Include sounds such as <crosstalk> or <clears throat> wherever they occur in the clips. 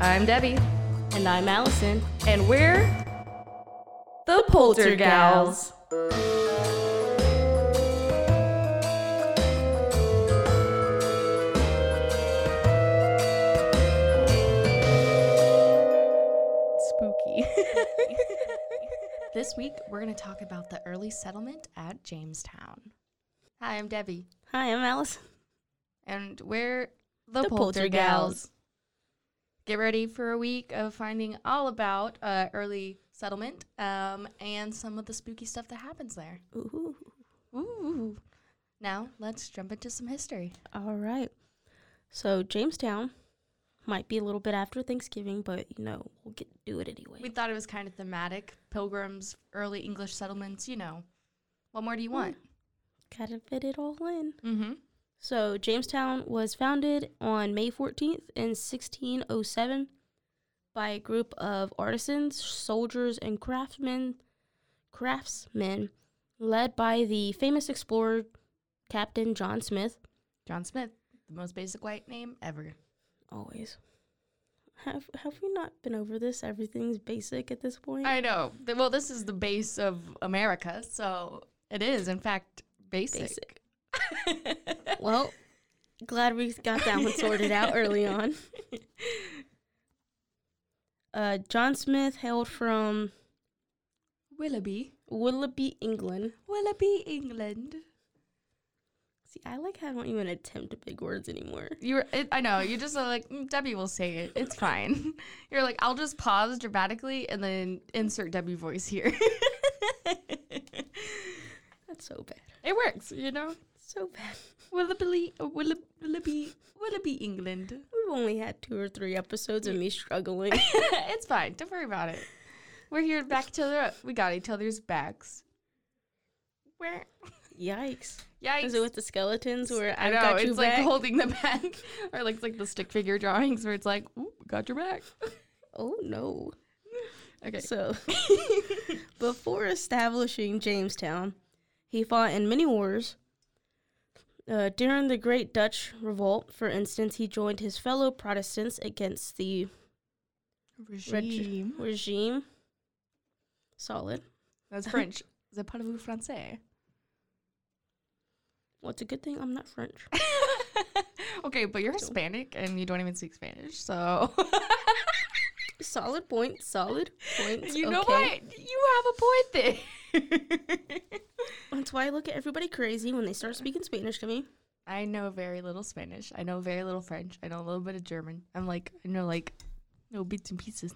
I'm Debbie, And I'm Alison. and we're the Poltergals. Spooky. this week, we're going to talk about the early settlement at Jamestown. Hi, I'm Debbie, Hi, I'm Alison. and we're the, The Poltergals. Poltergals. Get ready for a week of finding all about uh, early settlement um, and some of the spooky stuff that happens there. Ooh. Ooh. Now, let's jump into some history. All right. So Jamestown might be a little bit after Thanksgiving, but you know we'll get do it anyway. We thought it was kind of thematic. Pilgrims, early English settlements, you know. What more do you want? Gotta fit it all in. Mm-hmm. So Jamestown was founded on May 14th in 1607 by a group of artisans, soldiers, and craftsmen, craftsmen, led by the famous explorer Captain John Smith. John Smith, the most basic white name ever. Always. Have have we not been over this? Everything's basic at this point. I know. Well, this is the base of America, so it is, in fact, basic. Basic. <laughs> well, glad we got that one sorted out early on. <laughs> Uh, John Smith hailed from Willoughby. Willoughby, England. Willoughby, England. See, I like how I don't even attempt big words anymore. You're, it, I know. You just are like "Mm, Debbie will say it. It's fine. <laughs> You're like I'll just pause dramatically and then insert Debbie voice here. <laughs> That's so bad. it works, you know. So bad. Willoughby, Willoughby, Willoughby, Willoughby, England. We've only had two or three episodes of me struggling. <laughs> it's fine. Don't worry about it. We're here back each other. We got each other's backs. Where? Yikes. Yikes. Is it with the skeletons where I I've know got you it's back? like holding the back, <laughs> or like like the stick figure drawings where it's like, "Ooh, got your back." <laughs> oh no. Okay. So, before establishing Jamestown, he fought in many wars. Uh, during the Great Dutch Revolt, for instance, he joined his fellow Protestants against the reg- regime. Solid. That's <laughs> French. C'est parlez-vous français? Well, it's a good thing I'm not French. <laughs> okay, but you're Hispanic and you don't even speak Spanish, so <laughs> solid point. Solid point. you know okay. what? You have a point there. That's why I look at everybody crazy when they start speaking Spanish to me. I know very little Spanish. I know very little French. I know a little bit of German. I'm like, I know like little bits and pieces,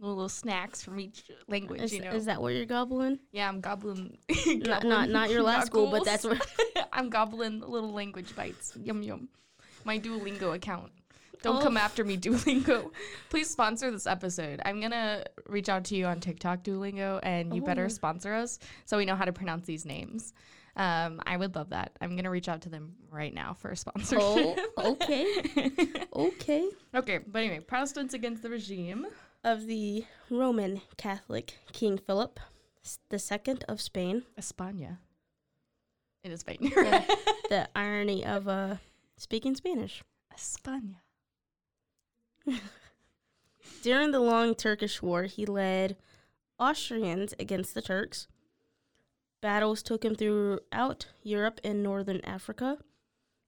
little, little snacks from each language. Is, you know. is that what you're gobbling? yeah, I'm gobbling. <laughs> Not, not, not your last school, but that's what. <laughs> I'm gobbling little language bites. Yum yum. My Duolingo account. Don't Oh. come after me, <laughs> Duolingo. Please sponsor this episode. I'm gonna reach out to you on TikTok, Duolingo, and you better Oh. sponsor us so we know how to pronounce these names. Um, I would love that. I'm gonna reach out to them right now for a sponsorship. Oh, <laughs> okay. Okay. okay, but anyway, Protestants against the regime. Of the Roman Catholic King Philip II of Spain. España. It is Spain. Yeah. <laughs> the irony of uh, speaking Spanish. España. <laughs> During the Long Turkish War, he led Austrians against the Turks. Battles took him throughout Europe and northern Africa.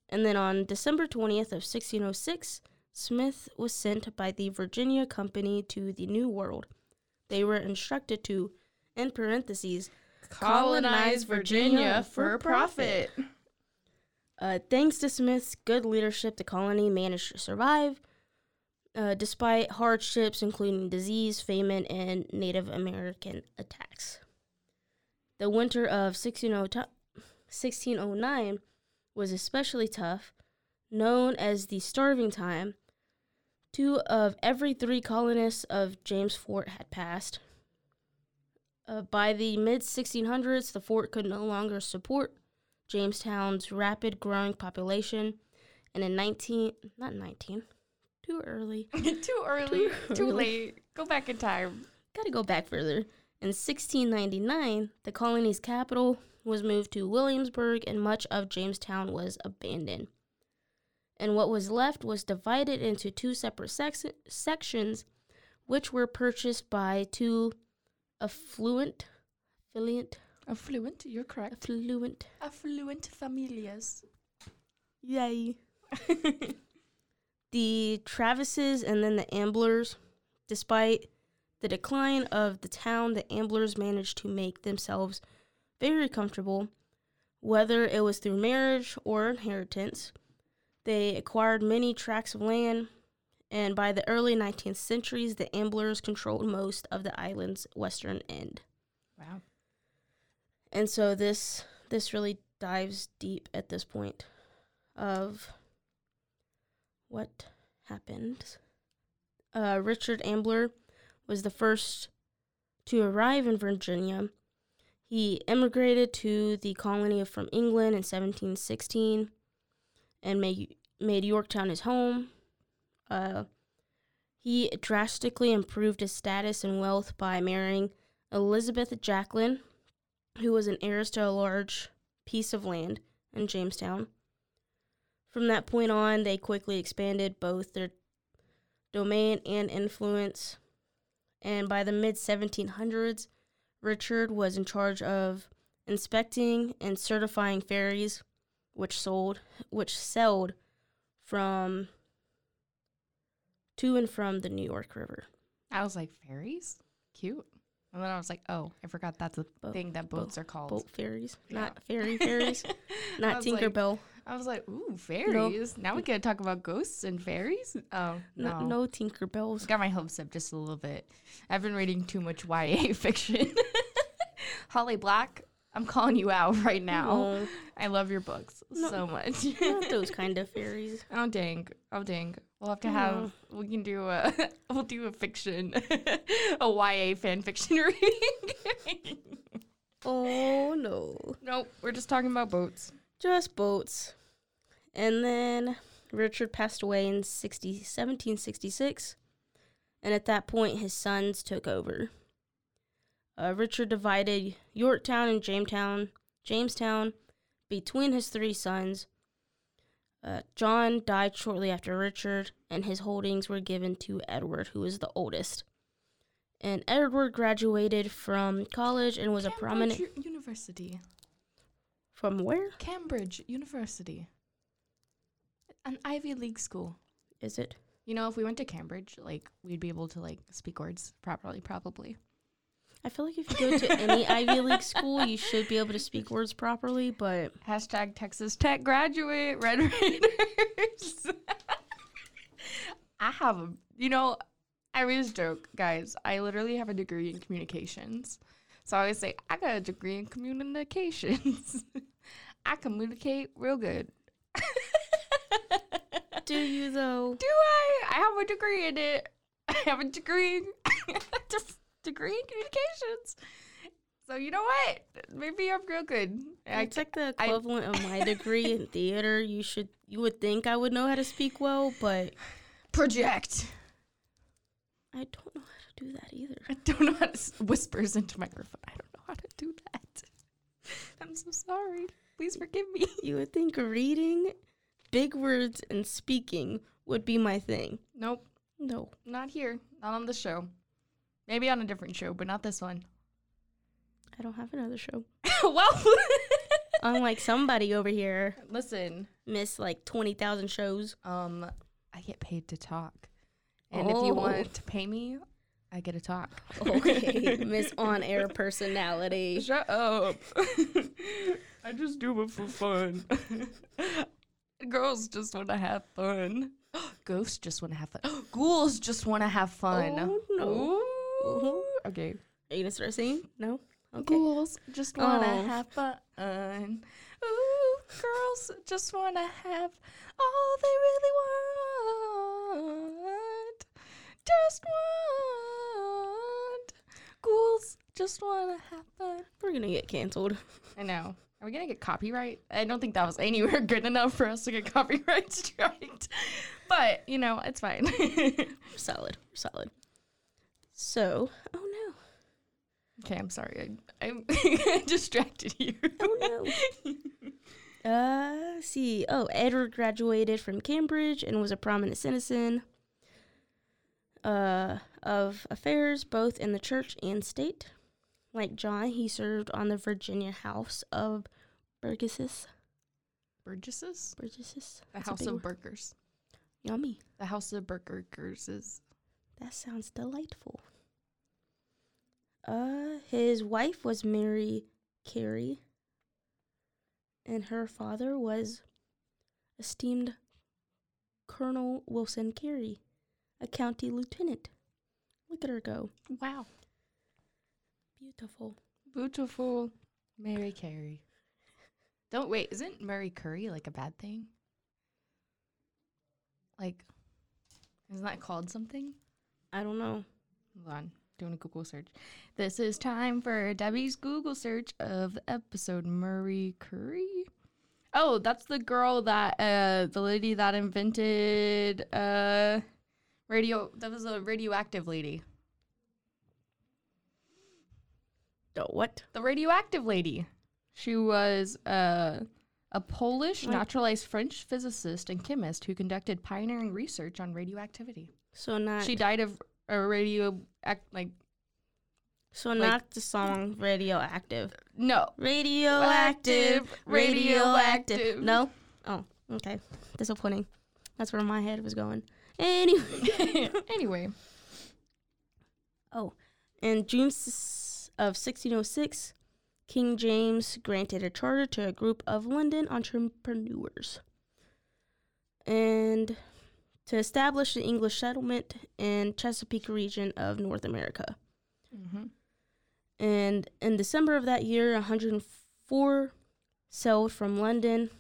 And then on December 20th of 1606, Smith was sent by the Virginia Company to the New World. They were instructed to, in parentheses, Colonize Virginia for profit. Uh, thanks to Smith's good leadership, the colony managed to survive uh, despite hardships including disease, famine, and Native American attacks. The winter of 1609 was especially tough, known as the starving time, Two of every three colonists of James Fort had passed. Uh, by the mid 1600s, the fort could no longer support Jamestown's rapid growing population, and in 19 not 19 too early <laughs> too early. Too Too early. late. Go back in time. got to go back further. In 1699, the colony's capital was moved to Williamsburg and much of Jamestown was abandoned. And what was left was divided into two separate sex- sections, which were purchased by two affluent, affluent, Affluent. You're correct. affluent, Affluent familias. yay. <laughs> the Travises and then the Amblers. Despite the decline of the town, the Amblers managed to make themselves very comfortable, whether it was through marriage or inheritance. They acquired many tracts of land, and by the early 19th centuries, the Amblers controlled most of the island's western end. Wow. And so this this really dives deep at this point of what happened. Uh, Richard Ambler was the first to arrive in Virginia. He immigrated to the colony from England in 1716 and made, made Yorktown his home. Uh, he drastically improved his status and wealth by marrying Elizabeth Jaquelin, who was an heiress to a large piece of land in Jamestown. From that point on, they quickly expanded both their domain and influence. And by the mid 1700s, Richard was in charge of inspecting and certifying ferries, which sold, which sailed from to and from the New York River. I was like, fairies? Cute. And then I was like, oh, I forgot that's a Boat- thing that boats are called. Boat ferries, Yeah. not fairy ferries, <laughs> not was like- Tinkerbell. I was like, ooh, fairies. Now we can talk about ghosts and fairies? Oh, No, no. no Tinkerbells. Got my hopes up just a little bit. I've been reading too much YA <laughs> fiction. <laughs> Holly Black, I'm calling you out <laughs> right now. No, I love your books No. so much. not those kind of fairies. Oh dang! Oh dang! We'll have to have. We can do a. We'll do a fiction, a YA fan fiction reading. Oh no. nope, we're just talking about boats. Just boats. And then Richard passed away in 60, 1766. And at that point, his sons took over. Uh, Richard divided Yorktown and Jamestown, Jamestown between his three sons. Uh, John died shortly after Richard, and his holdings were given to Edward, who was the oldest. And Edward graduated from college and was a prominent. University. From where Cambridge University. An Ivy League school. is it? You know, if we went to Cambridge, like we'd be able to like speak words properly, probably. I feel like if you go to any Ivy League school, you should be able to speak words properly, but Hashtag Texas Tech graduate, Red <laughs> Raiders. <laughs> I have a, you know, I always joke, guys. I literally have a degree in communications. So I always say, I got a degree in communications. <laughs> I communicate real good. Do you though? Do I? I have a degree in it. I have a degree, <laughs> just degree in communications. So you know what? Maybe I'm real good. I, It's like the I- equivalent of my degree in <laughs> theater. You should, you would think I would know how to speak well, but project. I don't know how to do that either. I don't know how to whispers into microphone. I don't know how to do that. <laughs> I'm so sorry. Please forgive me. You would think reading big words and speaking would be my thing. Nope, No, not here. Not on the show. Maybe on a different show, but not this one. I don't have another show. <laughs> well, <laughs> Unlike somebody over here, listen. miss like twenty thousand shows. Um, I get paid to talk, and if you Oh. want to pay me, I get to talk. Okay, <laughs> Miss On Air personality. Shut up. I just do it for fun. Girls just want to have fun. <gasps> Ghosts just want to have fun. <gasps> Ghouls just want to have fun. Oh, no. Ooh. Okay. Are you going to start singing? No? Okay. Ghouls just want to oh. have fun. Ooh, girls just want to have all they really want. Just want. Ghouls just want to have fun. We're going to get canceled. I know. Are we gonna get copyright? I don't think that was anywhere good enough for us to get copyright <laughs> striked. But you know, it's fine. We're <laughs> solid. We're solid. So, oh no. okay, I'm sorry. I, I <laughs> distracted you. Oh no. uh, let's see. Oh, Edward graduated from Cambridge and was a prominent citizen uh, of affairs both in the church and state. Like John, he served on the Virginia House of Burgesses. Burgesses? Burgesses. The That's House of. Burgers. Yummy. The House of Burgers is. That sounds delightful. Uh, his wife was Mary Cary, and her father was esteemed Colonel Wilson Cary, a county lieutenant. Look at her go. Wow. Beautiful. Beautiful Mary Cary. Don't wait, isn't Mary Curry like a bad thing? Like, isn't that called something? I don't know. Hold on, doing a Google search. This is time for Debbie's Google search of the episode Marie Curie. Oh, that's the girl that uh the lady that invented uh radio that was a radioactive lady. The what? The radioactive lady. She was uh a Polish naturalized French physicist and chemist who conducted pioneering research on radioactivity. So not. She died of a radio act like so like- not the song radioactive. no Radioactive. Radioactive. Radioactive. No. Oh, okay. Disappointing. That's where my head was going. Anyway. <laughs> anyway, Oh, and June s- of 1606, King James granted a charter to a group of London entrepreneurs and to establish an English settlement in Chesapeake region of North America. mm-hmm. And in December of that year, 104 sailed from London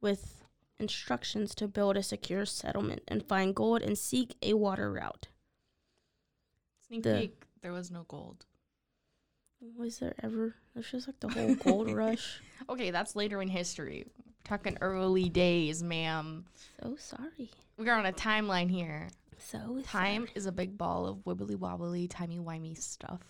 with instructions to build a secure settlement and find gold and seek a water route. sneak The- peek. There was no gold. Was there ever? It's just like the whole gold <laughs> rush. Okay, that's later in history. We're talking early days, ma'am. So sorry. We're on a timeline here. So Time sorry. is a big ball of wibbly wobbly, timey wimey stuff.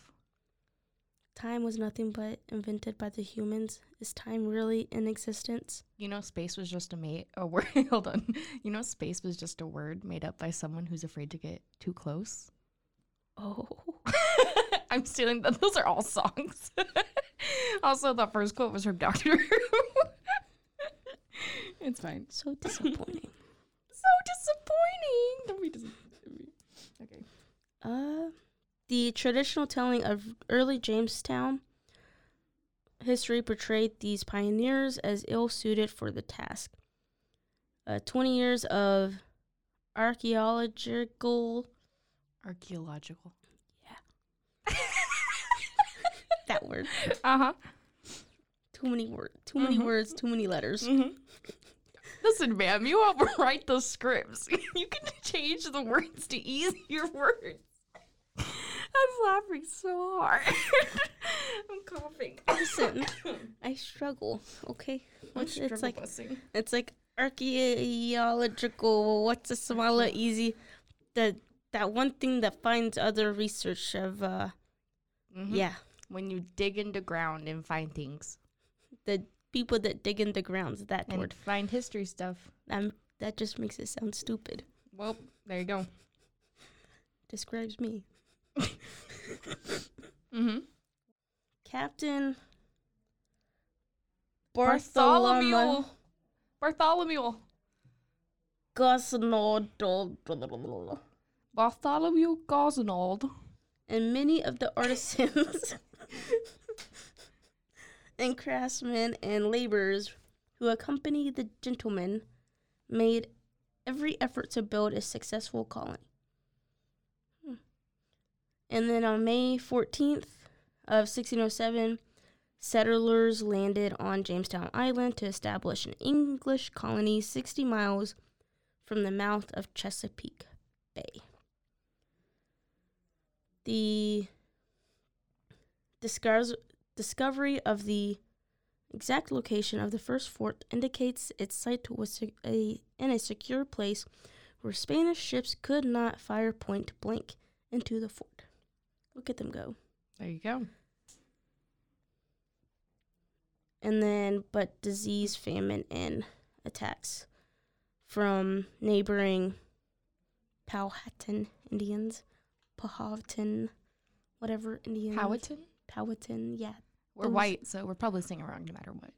Time was nothing but invented by the humans. Is time really in existence? You know, space was just a mate. A word. <laughs> Hold on. You know, space was just a word made up by someone who's afraid to get too close. Oh, I'm stealing that. Those are all songs. <laughs> also, the first quote was from Doctor <laughs> Who. it's fine. so disappointing. <laughs> So disappointing. Don't be disappointed. Okay. Uh, the traditional telling of early Jamestown history portrayed these pioneers as ill suited for the task. Uh, 20 years of archaeological, Archaeological. <laughs> that word, Uh huh. too many words, too many Mhm. words, too many letters. Mm-hmm. Listen, ma'am, you all <laughs> write the scripts. <laughs> You can change the words to easier words. I'm laughing so hard. I'm coughing. Listen, <coughs> I struggle, okay? What's, it's like, bussing. it's like archaeological, what's a smaller, easy, the, that one thing that finds other research of, uh, Mhm. yeah. When you dig in the ground and find things the people that dig in the grounds. That and word. find history stuff. Um, that just makes it sound stupid. Well, there you go. Describes me. <laughs> Mm-hmm. Captain Bartholomew. Bartholomew Bartholomew. Bartholomew Gosnold. and many of the artisans <laughs> and craftsmen and laborers who accompanied the gentlemen made every effort to build a successful colony. Hmm. And then on May 14th of 1607, settlers landed on Jamestown Island to establish an English colony 60 miles from the mouth of Chesapeake Bay. The discovery of the exact location of the first fort indicates its site was a, in a secure place where Spanish ships could not fire point blank into the fort. Look at them go. There you go. and then but disease, famine, and attacks from neighboring Powhatan Indians, Powhatan, whatever Indian. Powhatan? Powhatan, yeah, We're Those- white, so we're probably saying it wrong no matter what.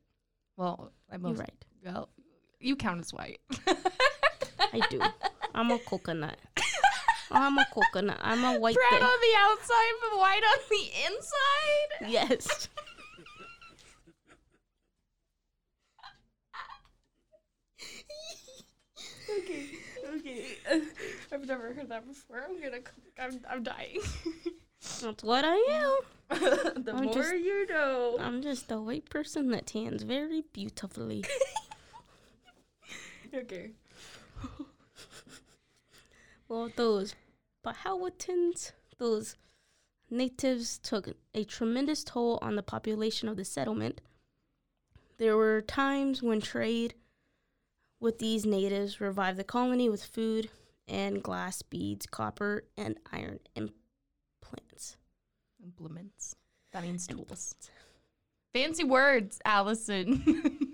Well, I'm you're right. Well, you count as white. <laughs> I do. I'm a coconut. I'm a coconut. I'm a white. Brown on the outside, but white on the inside. Yes. <laughs> okay, okay. <laughs> I've never heard that before. I'm gonna. I'm. I'm dying. <laughs> That's what I am. <laughs> the I'm more just- you know. I'm just a white person that tans very beautifully. okay. Well, those Powhatans, those natives took a tremendous toll on the population of the settlement. There were times when trade with these natives revived the colony with food and glass beads, copper, and iron implants. Implements. That means tools. Fancy words, Alison. <laughs>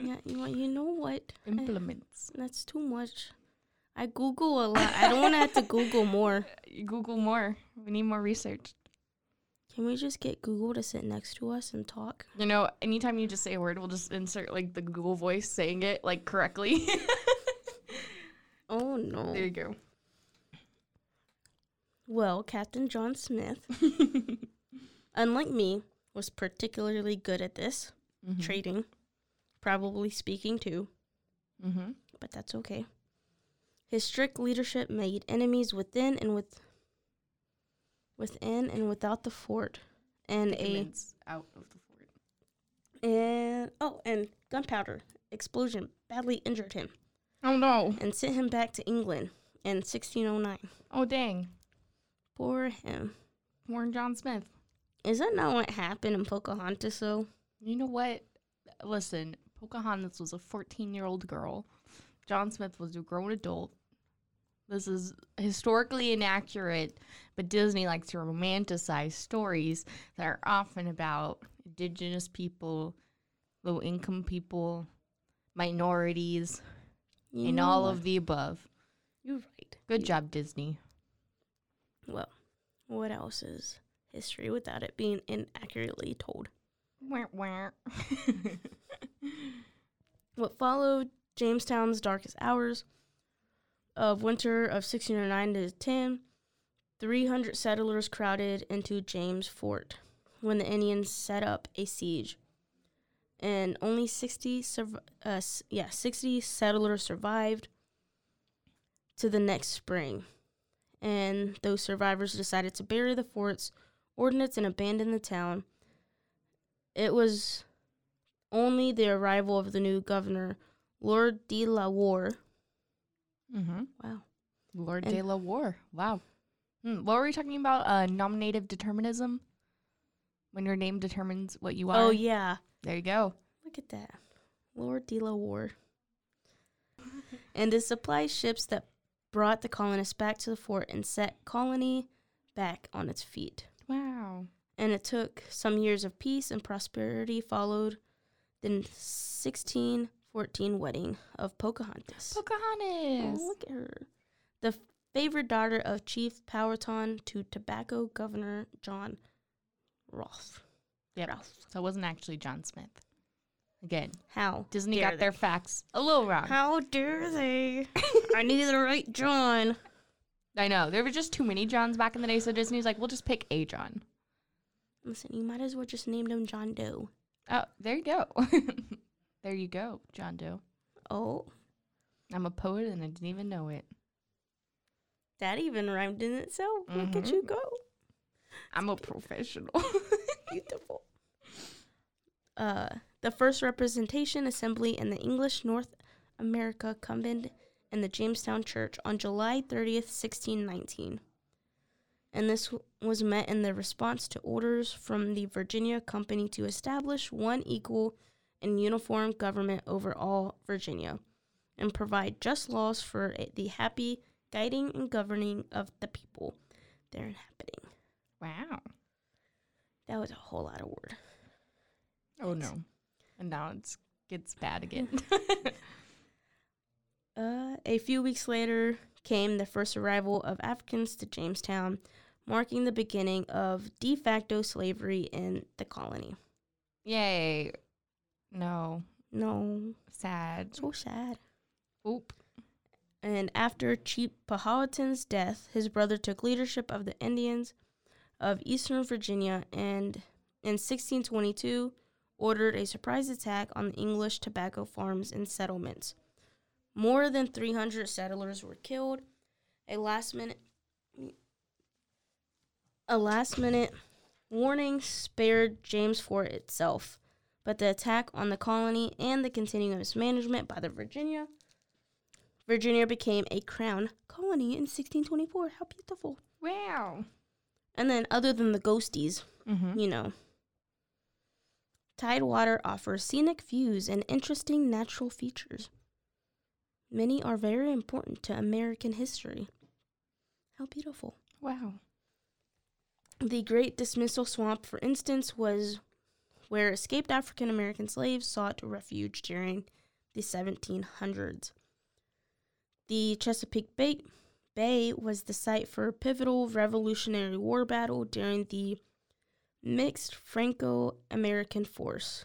Yeah, you know, you know what? I- Implements. that's too much. I Google a lot. I don't want to have to Google more. <laughs> Google more. We need more research. Can we just get Google to sit next to us and talk? You know, anytime you just say a word, we'll just insert like the Google voice saying it like correctly. Oh no. there you go. Well, Captain John Smith, <laughs> unlike me, was particularly good at this Mhm. trading, probably speaking too, Mhm. but that's okay. His strict leadership made enemies within and with within and without the fort, and a out of the fort. and oh, and gunpowder explosion badly injured him Oh no. and sent him back to England in 1609. Oh dang. Poor him. Warren John Smith. Is that not what happened in Pocahontas though? You know what? Listen, Pocahontas was a 14 year old girl. John Smith was a grown adult. This is historically inaccurate, but Disney likes to romanticize stories that are often about indigenous people, low income people, minorities, You and all of the above. You're right. Good You- job, Disney. Well, what else is history without it being inaccurately told? <laughs> What followed Jamestown's darkest hours of winter of 1609 to 10, 300 settlers crowded into James Fort when the Indians set up a siege. And only 60 surv- uh, yeah, 60 settlers survived to the next spring. And those survivors decided to bury the fort's ordnance and abandon the town. It was only the arrival of the new governor, Lord de la Warr. Mm-hmm. Wow. Lord and De La War. Wow. Hmm, what were we talking about? Uh, nominative determinism? When your name determines what you oh, are? Oh, yeah. There you go. Look at that. Lord De La War. and the supply ships that brought the colonists back to the fort and set colony back on its feet. Wow. And it took some years of peace and prosperity followed. Then 16 14 wedding of Pocahontas. Pocahontas! Oh, look at her. The favorite daughter of Chief Powhatan to Tobacco Governor John Rolfe. Yeah, Ralph. So it wasn't actually John Smith. Again, how Disney got they? their facts a little wrong. How dare they? I need the right John. <laughs> I know there were just too many Johns back in the day, so Disney's like, we'll just pick a John. Listen, you might as well just name him John Doe. Oh, there you go. <laughs> there you go, John Doe. Oh, I'm a poet and I didn't even know it. that even rhymed in itself. Look at Mhm. you go. I'm a professional. <laughs> Beautiful. Uh, the first representation assembly in the English North America convened in the Jamestown Church on July 30th, 1619. and this w- was met in the response to orders from the Virginia Company to establish one equal and uniform government over all Virginia and provide just laws for the happy guiding and governing of the people there inhabiting. Wow. That was a whole lot of word. Oh no. And now it gets bad again. <laughs> Uh, a few weeks later came the first arrival of Africans to Jamestown, marking the beginning of de facto slavery in the colony. Yay. No. No, Sad. so sad. Oop. And after Chief Powhatan's death, his brother took leadership of the Indians of Eastern Virginia and in 1622 ordered a surprise attack on the English tobacco farms and settlements. More than 300 settlers were killed. A last minute a last minute warning spared James Fort itself, but the attack on the colony and the continuous management by the Virginia Virginia became a crown colony in 1624. How beautiful. Wow. And then, other than the ghosties, Mm-hmm. you know, Tidewater offers scenic views and interesting natural features. Many are very important to American history. How beautiful. Wow. The Great Dismissal Swamp, for instance, was where escaped African American slaves sought refuge during the 1700s. The Chesapeake Bay, Bay was the site for a pivotal Revolutionary War battle during the mixed Franco American force,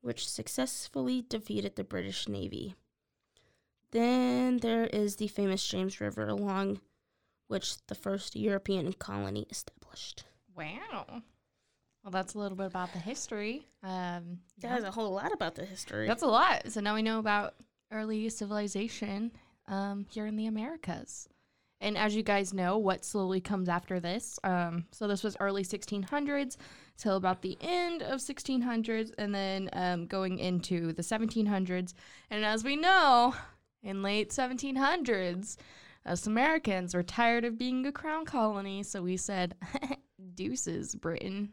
which successfully defeated the British Navy. Then there is the famous James River, along which the first European colony established. Wow. Well, that's a little bit about the history. Um, That has a whole lot about the history. That's a lot. So now we know about early civilization um, here in the Americas. And as you guys know, what slowly comes after this. Um, so this was early 1600s till about the end of 1600s, and then um, going into the 1700s. And as we know, in late 1700s, us Americans were tired of being a crown colony, so we said, <laughs> "Deuces, Britain,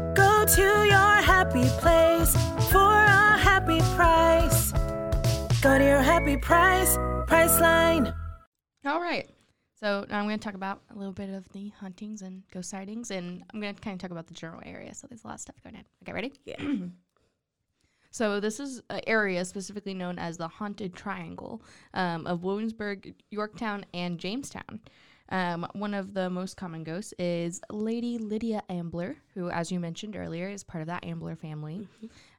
Go to your happy place for a happy price. Go to your happy price, Priceline. All right. So now I'm going to talk about a little bit of the huntings and ghost sightings, and I'm going to kind of talk about the general area. So there's a lot of stuff going on. Okay, ready? Yeah. <clears throat> So this is an area specifically known as the Haunted Triangle um, of Williamsburg, Yorktown, and Jamestown. Um, one of the most common ghosts is Lady Lydia Ambler, who, as you mentioned earlier, is part of that Ambler family.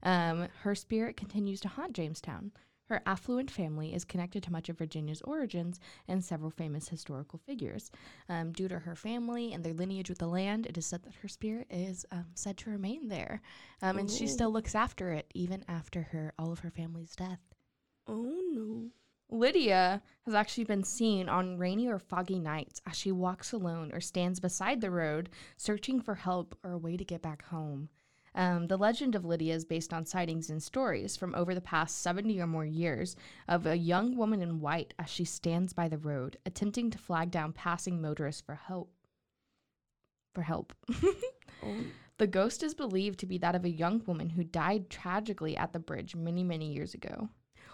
Um, her spirit continues to haunt Jamestown. Her affluent family is connected to much of Virginia's origins and several famous historical figures. Um, due to her family and their lineage with the land, it is said that her spirit is um, said to remain there, um, and she still looks after it even after her all of her family's death. Oh no. Lydia has actually been seen on rainy or foggy nights as she walks alone or stands beside the road, searching for help or a way to get back home. Um, the legend of Lydia is based on sightings and stories from over the past 70 or more years of a young woman in white as she stands by the road, attempting to flag down passing motorists for help. For help. <laughs> The ghost is believed to be that of a young woman who died tragically at the bridge many, many years ago.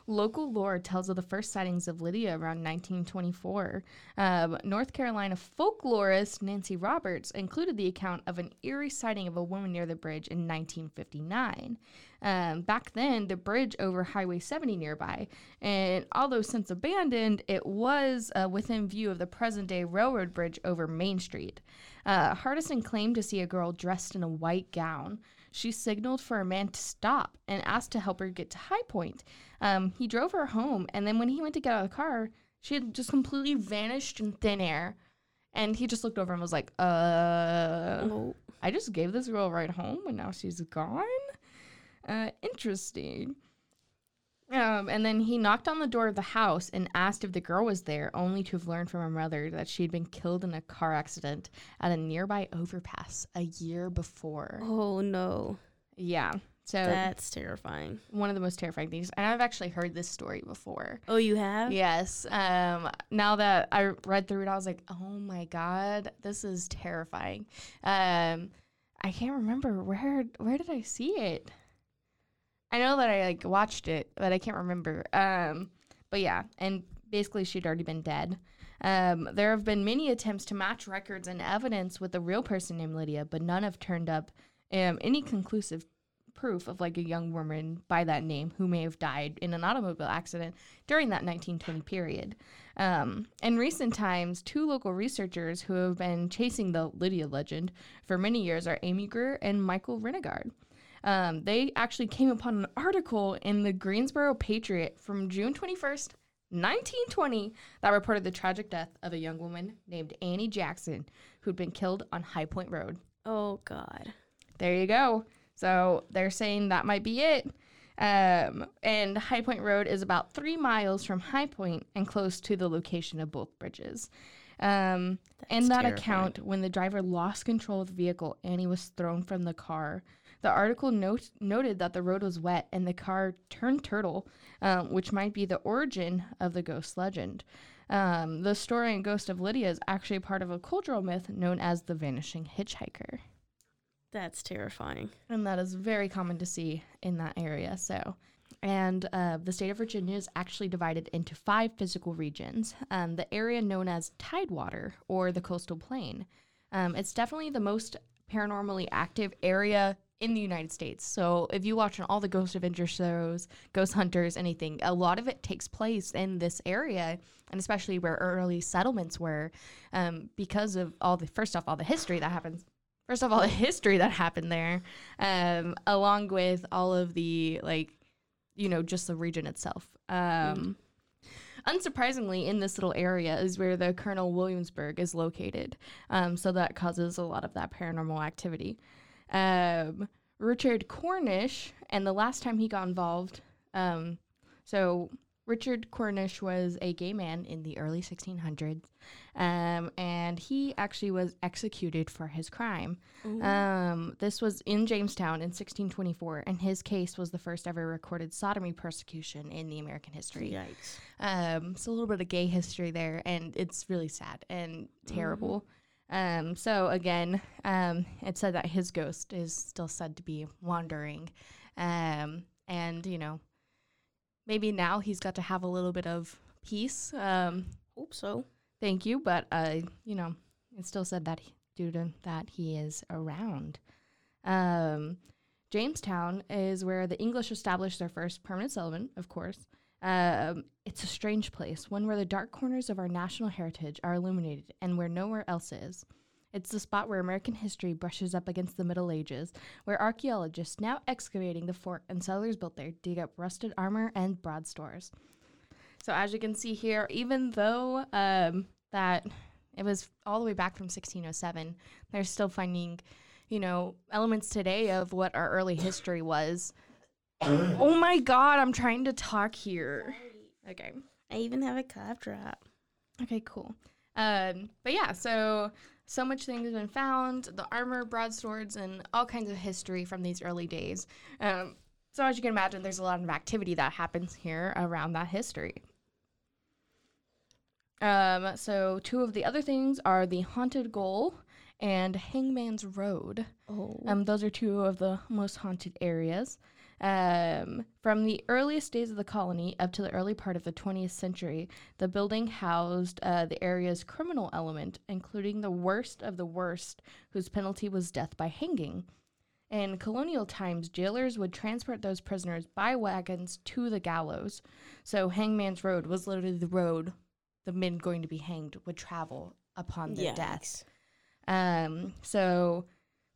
Local lore tells of the first sightings of Lydia around 1924. Um, North Carolina folklorist Nancy Roberts included the account of an eerie sighting of a woman near the bridge in 1959. Um, back then, the bridge over Highway 70 nearby, and although since abandoned, it was uh, within view of the present day railroad bridge over Main Street. Uh, Hardison claimed to see a girl dressed in a white gown. She signaled for a man to stop and asked to help her get to High Point. Um, he drove her home, and then when he went to get out of the car, she had just completely vanished in thin air. And he just looked over and was like, uh, Oh, I just gave this girl a ride home and now she's gone? Uh, interesting. Um, and then he knocked on the door of the house and asked if the girl was there, only to have learned from her mother that she'd been killed in a car accident at a nearby overpass a year before. oh no, Yeah. So that's terrifying. one of the most terrifying things. And I've actually heard this story before. Oh, you have? Yes. Um, now that I read through it, I was like, oh my God, this is terrifying. Um, I can't remember where where did I see it? I know that I like watched it, but I can't remember. Um, but yeah, and basically she'd already been dead. Um, there have been many attempts to match records and evidence with a real person named Lydia, but none have turned up um, any conclusive proof of like a young woman by that name who may have died in an automobile accident during that 1920 period. Um, in recent times, two local researchers who have been chasing the Lydia legend for many years are Amy Greer and Michael Renegard. Um, they actually came upon an article in the Greensboro Patriot from June 21st, 1920, that reported the tragic death of a young woman named Annie Jackson who'd been killed on High Point Road. Oh God. There you go. So they're saying that might be it. Um, and High Point Road is about three miles from High Point and close to the location of both bridges. Um, in that terrifying. account, when the driver lost control of the vehicle, Annie was thrown from the car. The article note, noted that the road was wet and the car turned turtle, um, which might be the origin of the ghost legend. Um, the story and ghost of Lydia is actually part of a cultural myth known as the vanishing hitchhiker That's terrifying. and that is very common to see in that area. So, and uh, the state of Virginia is actually divided into five physical regions. Um, the area known as Tidewater or the coastal plain, um, it's definitely the most paranormally active area in the United States. So, if you watch on all the Ghost Adventure shows, Ghost Hunters, anything, a lot of it takes place in this area, and especially where early settlements were, um, because of all the first off all the history that happens first of all <laughs> the history that happened there um along with all of the like you know just the region itself. Um unsurprisingly in this little area is where the Colonial Williamsburg is located. Um so that causes a lot of that paranormal activity um richard cornish and the last time he got involved um so Richard Cornish was a gay man in the early 1600s, um, and he actually was executed for his crime. Um, this was in Jamestown in 1624, and his case was the first ever recorded sodomy persecution in the American history. Yikes. Um, so a little bit of gay history there, and it's really sad and terrible. Um, so again, um, it said that his ghost is still said to be wandering, um, and you know, maybe now he's got to have a little bit of peace. Um, Hope so. thank you, but uh, you know, it still said that he, due to that he is around. Um, Jamestown is where the English established their first permanent settlement, of course. Um, it's a strange place, one where the dark corners of our national heritage are illuminated and where nowhere else is. It's the spot where American history brushes up against the Middle Ages, where archaeologists now excavating the fort and settlers built there dig up rusted armor and broadswords. So as you can see here, even though um, that it was all the way back from 1607, they're still finding, you know, elements today of what our early history was. Oh my God, I'm trying to talk here. Okay. I even have a cough drop. Okay, cool. Um, but yeah, so so much things have been found, the armor, broadswords, and all kinds of history from these early days. Um, so as you can imagine, there's a lot of activity that happens here around that history. Um, so two of the other things are the Haunted Goal and Hangman's Road. Oh. Um, those are two of the most haunted areas. Um, from the earliest days of the colony up to the early part of the 20th century, the building housed uh, the area's criminal element, including the worst of the worst, whose penalty was death by hanging. In colonial times, jailers would transport those prisoners by wagons to the gallows. So, Hangman's Road was literally the road the men going to be hanged would travel upon their death. Yikes. Um, so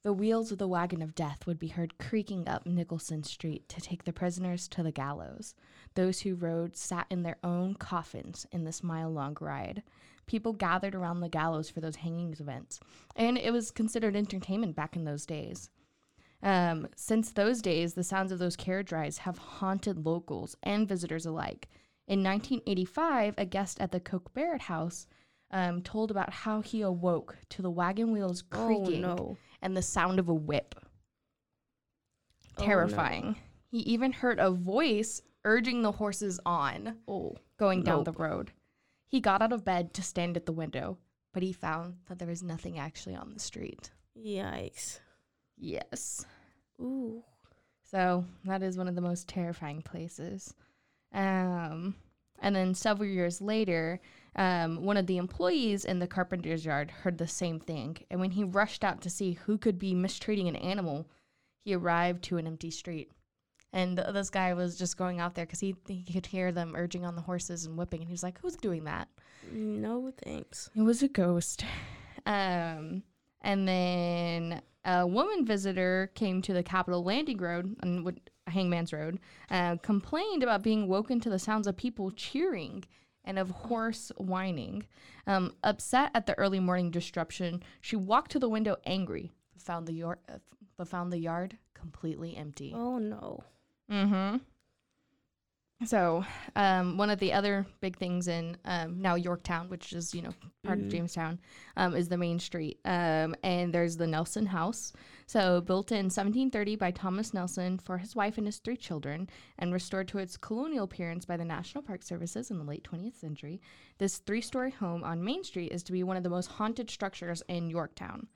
the wheels of the wagon of death would be heard creaking up Nicholson Street to take the prisoners to the gallows. Those who rode sat in their own coffins in this mile long ride. people gathered around the gallows for those hangings events, and it was considered entertainment back in those days. Um, since those days, the sounds of those carriage rides have haunted locals and visitors alike. In 1985, a guest at the Coke-Garrett House um, told about how he awoke to the wagon wheels creaking. Oh no. And the sound of a whip. Oh, no. Terrifying. He even heard a voice urging the horses on, Oh. going down Nope. the road. He got out of bed to stand at the window, but he found that there was nothing actually on the street. Yikes. Yes. Ooh. So that is one of the most terrifying places. Um, and then several years later, um, one of the employees in the carpenter's yard heard the same thing. And when he rushed out to see who could be mistreating an animal, he arrived to an empty street. And th- this guy was just going out there because he, he could hear them urging on the horses and whipping. And he was like, Who's doing that? No thanks. It was a ghost. Um, and then a woman visitor came to the Capitol Landing Road what- Hangman's Road, uh, complained about being woken to the sounds of people cheering and of horse whining. Um, upset at the early morning disruption, she walked to the window angry, but found the yard, uh, but found the yard completely empty. Oh no. Mm-hmm. So, um, one of the other big things in um, now Yorktown, which is you know part of Jamestown, um, is the main street, um, and there's the Nelson House. So, built in 1730 by Thomas Nelson for his wife and his three children, and restored to its colonial appearance by the National Park Services in the late 20th century, this three-story home on Main Street is to be one of the most haunted structures in Yorktown.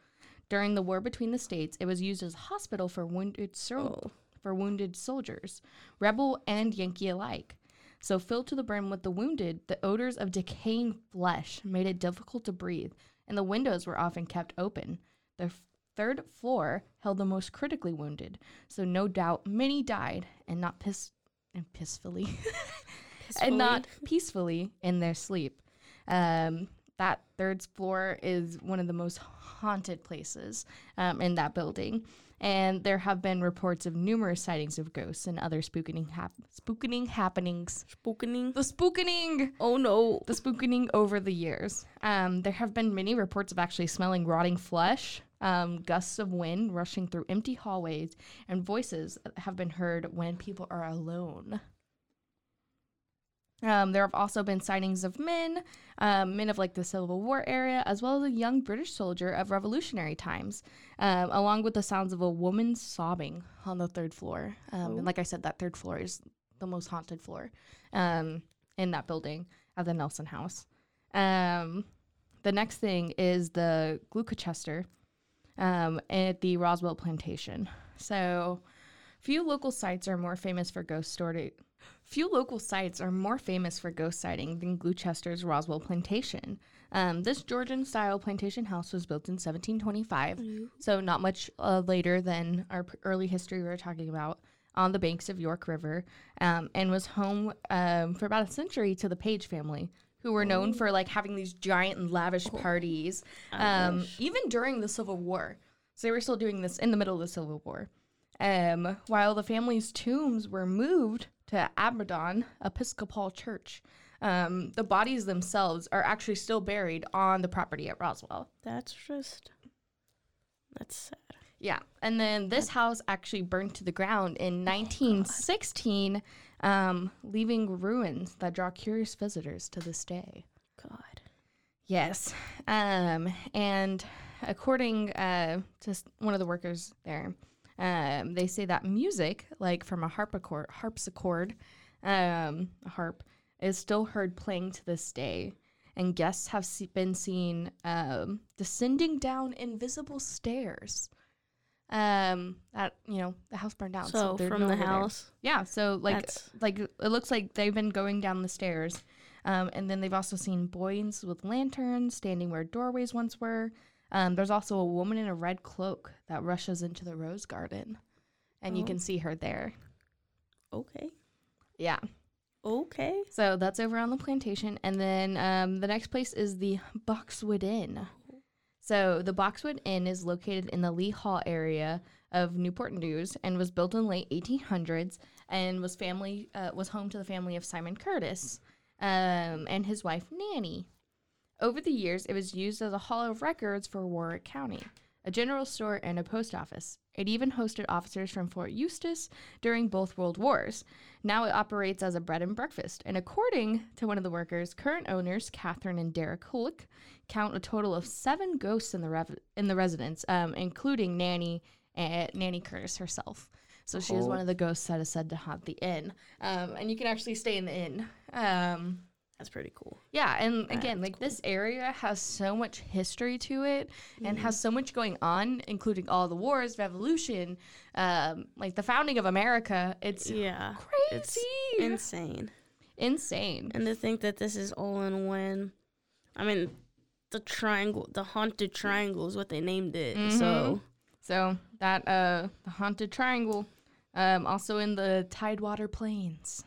During the war between the states, it was used as a hospital for wounded sol- oh. for wounded soldiers, rebel and Yankee alike. So filled to the brim with the wounded, the odors of decaying flesh made it difficult to breathe, and the windows were often kept open. The f- third floor held the most critically wounded, so no doubt many died and not piss and pissfully <laughs> and not peacefully in their sleep. Um, that third floor is one of the most haunted places um, in that building. And there have been reports of numerous sightings of ghosts and other spookening, hap- spookening happenings. Spookening. The spookening! Oh no. The spookening over the years. Um, there have been many reports of actually smelling rotting flesh, um, gusts of wind rushing through empty hallways, and voices have been heard when people are alone. Um, there have also been sightings of men, um, men of like the Civil War era, as well as a young British soldier of Revolutionary times, um, along with the sounds of a woman sobbing on the third floor. Um, And like I said, that third floor is the most haunted floor um, in that building at the Nelson House. Um, the next thing is the Gloucester um, at the Rosewell Plantation. So, few local sites are more famous for ghost story. Few local sites are more famous for ghost sighting than Gloucester's Rosewell Plantation. Um, this Georgian-style plantation house was built in 1725, so not much uh, later than our p- early history we were talking about, on the banks of York River, um, and was home um, for about a century to the Page family, who were known for like having these giant and lavish parties, um, even during the Civil War. So they were still doing this in the middle of the Civil War. Um, while the family's tombs were moved to Abingdon Episcopal Church, um, the bodies themselves are actually still buried on the property at Rosewell. That's just. That's sad. Yeah. And then this house actually burned to the ground in 1916, um, leaving ruins that draw curious visitors to this day. God. Yes. Um, and according uh, to one of the workers there, um, they say that music, like from a harpsichord, harpsichord um, a harp, is still heard playing to this day. And guests have se- been seen um, descending down invisible stairs. Um, that you know the house burned down. So they're from no the longer there. house. Yeah, so like That's- like it looks like they've been going down the stairs. Um, and then they've also seen boys with lanterns standing where doorways once were. Um, there's also a woman in a red cloak that rushes into the rose garden, and you Oh. can see her there. Okay. Yeah. Okay. So that's over on the plantation. And then um, the next place is the Boxwood Inn. So the Boxwood Inn is located in the Lee Hall area of Newport News and was built in late 1800s and was family uh, was home to the family of Simon Curtis um, and his wife Nanny. Over the years, it was used as a hall of records for Warwick County, a general store, and a post office. It even hosted officers from Fort Eustis during both World Wars. Now it operates as a bread and breakfast. And according to one of the workers, current owners, Catherine and Derek Hulk, count a total of seven ghosts in the rev- in the residence, um, including Nanny and Nanny Curtis herself. So she is one of the ghosts that is said to haunt the inn, um, and you can actually stay in the inn. Um, That's pretty cool. yeah, and again, like this area has so much history to it and has so much going on, including all the wars, revolution, um, like the founding of America. It's Yeah. crazy, It's insane. insane. And to think that this is all in one. I mean, the triangle, the haunted triangle is what they named it. So So that uh, the haunted triangle, um, also in the Tidewater Plains.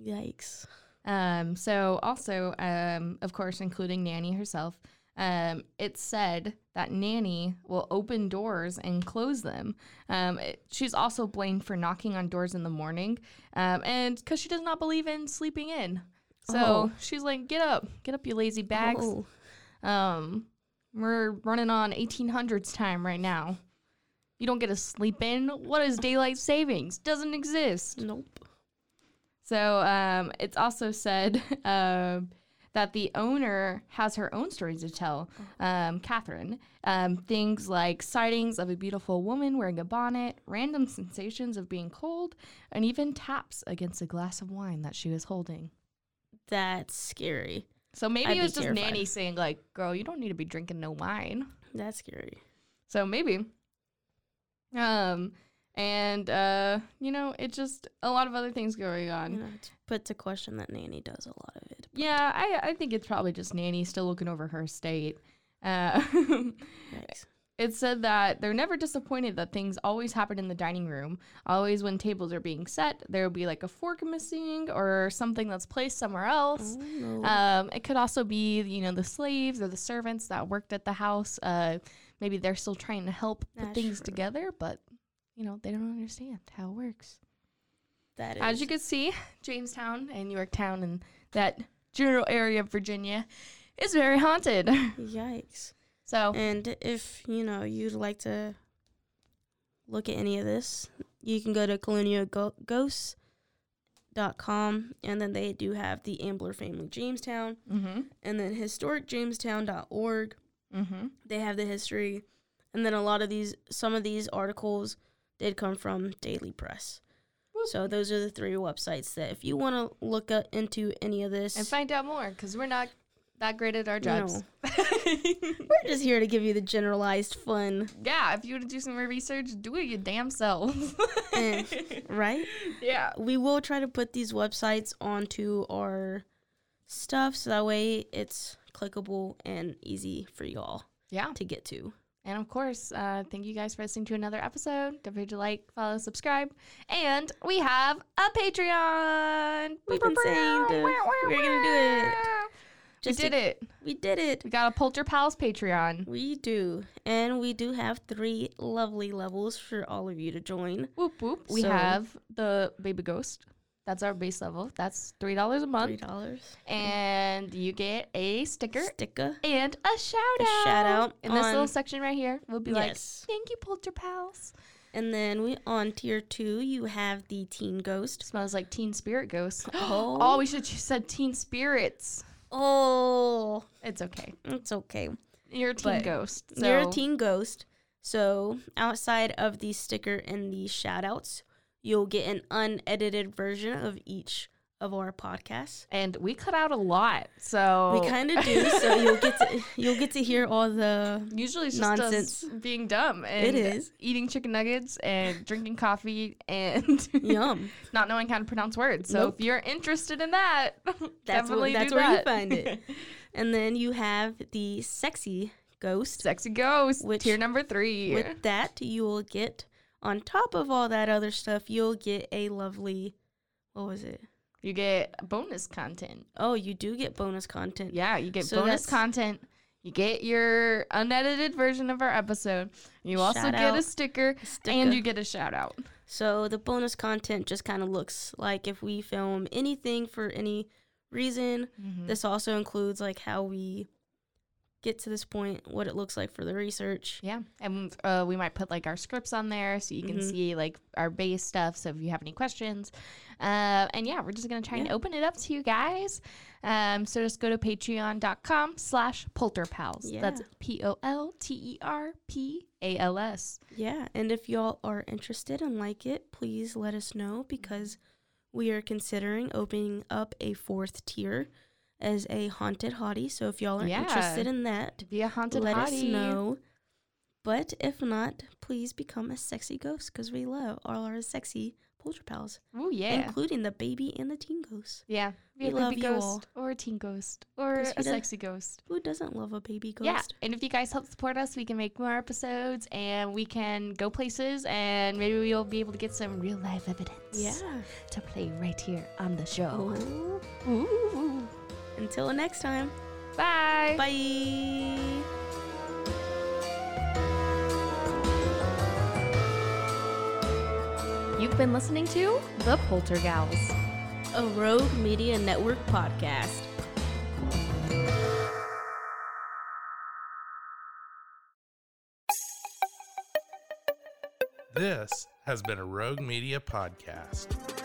yikes. Um, so also, um, of course, including Nanny herself, um, it's said that Nanny will open doors and close them. Um, it- she's also blamed for knocking on doors in the morning, um, and because she does not believe in sleeping in. So Oh. she's like, "Get up, get up, you lazy bags." Oh, Um, we're running on 1800s time right now. You don't get to sleep in. What is daylight savings? Doesn't exist. nope. So um, it's also said <laughs> um that the owner has her own stories to tell, um, Catherine. Um, things like sightings of a beautiful woman wearing a bonnet, random sensations of being cold, and even taps against a glass of wine that she was holding. That's scary. So maybe I'd it was just terrified. Nanny saying, like, girl, you don't need to be drinking no wine. That's scary. So maybe. Um, and uh, you know, it just a lot of other things going on. Know, it's put to question that Nanny does a lot of it. Yeah, I, I think it's probably just Nanny still looking over her estate. Uh, <laughs> it said that they're never disappointed that things always happen in the dining room. Always when tables are being set, there will be like a fork missing or something that's placed somewhere else. Oh. Um, it could also be, you know, the slaves or the servants that worked at the house. Uh, maybe they're still trying to help put things true. together, but, you know, they don't understand how it works. that is. As you can see, Jamestown and Yorktown and that general area of Virginia is very haunted. Yikes. So, And if, you know, you'd like to look at any of this, you can go to colonialghosts.com and then they do have the Ambler Family Jamestown mm-hmm, and then historicjamestown.org. mm-hmm. They have the history. And then a lot of these, some of these articles did come from Daily Press. So those are the three websites that if you want to look up into any of this, and find out more because we're not that great at our jobs. <laughs> we're just here to give you the generalized fun, yeah, if you want to do some more research, do it your damn self. Eh, <laughs> right? yeah. we will try to put these websites onto our stuff so that way it's clickable and easy for y'all Yeah. to get to. And of course, uh, thank you guys for listening to another episode. Don't forget to like, follow, subscribe. And we have a Patreon. We've been saying to- we're gonna do it. We did to- it. We did it. We got a Polter Pals Patreon. We do. And we do have three lovely levels for all of you to join. Whoop whoop. We So- have the Baby Ghost. That's our base level. That's three dollars a month, Three dollars. and you get a sticker Sticker. and a shout A out. shout out in this little section right here. We'll be Yes. like, "Thank you, Polter Pals." And then we on tier two you have the Teen Ghost. Smells like Teen Spirit Ghost. Oh. <gasps> oh, we should have said Teen Spirits. Oh It's okay. it's okay. You're a teen But ghost. So You're a teen ghost. So outside of the sticker and the shout outs, you'll get an unedited version of each of our podcasts. and we cut out a lot. So We kind of do, so <laughs> you'll get to you'll get to hear all the usually it's just Nonsense. us being dumb and is. eating chicken nuggets and drinking coffee and <laughs> yum. not knowing how to pronounce words. So Nope. if you're interested in that, <laughs> That's definitely where, that's where that. you find it. and then you have the sexy ghost. Sexy ghost, Which- tier number three. With that, you will get on top of all that other stuff, you'll get a lovely. What was it? you get bonus content. Oh, you do get bonus content. Yeah, you get So bonus content. You get your unedited version of our episode. You also Shout get a out. sticker, sticker. and you get a shout out. So the bonus content just kind of looks like if we film anything for any reason. Mm-hmm. This also includes like how we get to this point, what it looks like for the research. Yeah, and uh, we might put like our scripts on there so you can Mhm. see like our base stuff. So if you have any questions, uh, and yeah, we're just gonna try and open it up to you guys. Um, so just go to patreon.com slash polterpals. Yeah. That's P O L T E R P A L S. Yeah, and if y'all are interested and like it, please let us know because we are considering opening up a fourth tier as a haunted hottie. So if y'all are Yeah. interested in that, Be a haunted let us know. But if not, please become a sexy ghost because we love all our sexy polter pals, Oh yeah. including the baby and the teen ghost. yeah. We a love baby you ghost all. or a teen ghost or a we sexy ghost. Who doesn't love a baby ghost? Yeah, and if you guys help support us, we can make more episodes and we can go places and maybe we'll be able to get some real life evidence. Yeah. To play right here on the show. Oh. Ooh. Until next time. Bye. Bye. You've been listening to The Poltergals. A Rogue Media Network podcast. This has been a Rogue Media podcast.